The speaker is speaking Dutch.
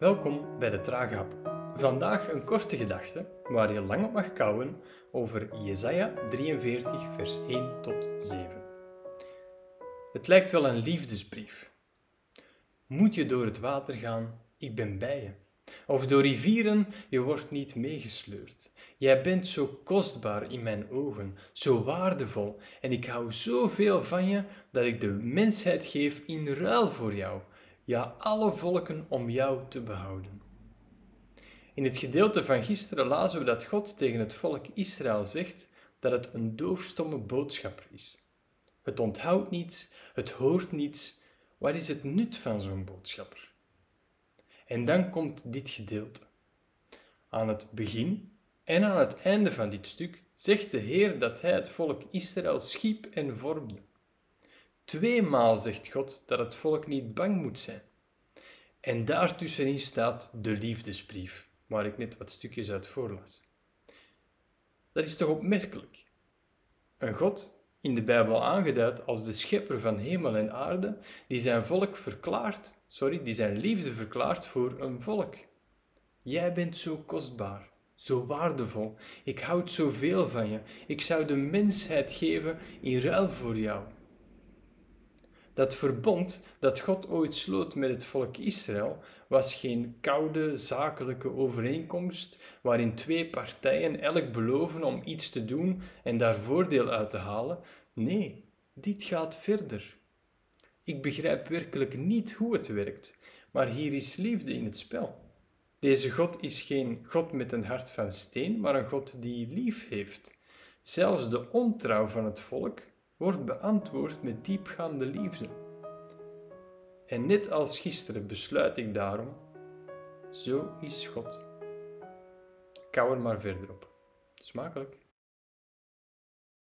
Welkom bij de Trage. Vandaag een korte gedachte waar je lang op mag kouwen over Jesaja 43 vers 1 tot 7. Het lijkt wel een liefdesbrief. Moet je door het water gaan, ik ben bij je. Of door rivieren, je wordt niet meegesleurd. Jij bent zo kostbaar in mijn ogen, zo waardevol, en ik hou zoveel van je dat ik de mensheid geef in ruil voor jou ja, alle volken om jou te behouden. In het gedeelte van gisteren lazen we dat God tegen het volk Israël zegt dat het een doofstomme boodschapper is. Het onthoudt niets, het hoort niets. Wat is het nut van zo'n boodschapper? En dan komt dit gedeelte. Aan het begin en aan het einde van dit stuk zegt de Heer dat Hij het volk Israël schiep en vormde. Tweemaal zegt God dat het volk niet bang moet zijn. En daartussenin staat de liefdesbrief, waar ik net wat stukjes uit voorlas. Dat is toch opmerkelijk? Een God, in de Bijbel aangeduid als de schepper van hemel en aarde, die zijn volk verklaart, sorry, die zijn liefde verklaart voor een volk. Jij bent zo kostbaar, zo waardevol. Ik houd zoveel van je. Ik zou de mensheid geven in ruil voor jou. Dat verbond dat God ooit sloot met het volk Israël was geen koude zakelijke overeenkomst waarin twee partijen elk beloven om iets te doen en daar voordeel uit te halen. Nee, dit gaat verder. Ik begrijp werkelijk niet hoe het werkt, maar hier is liefde in het spel. Deze God is geen God met een hart van steen, maar een God die lief heeft. Zelfs de ontrouw van het volk wordt beantwoord met diepgaande liefde. En net als gisteren besluit ik daarom, zo is God. Kou er maar verder op. Smakelijk.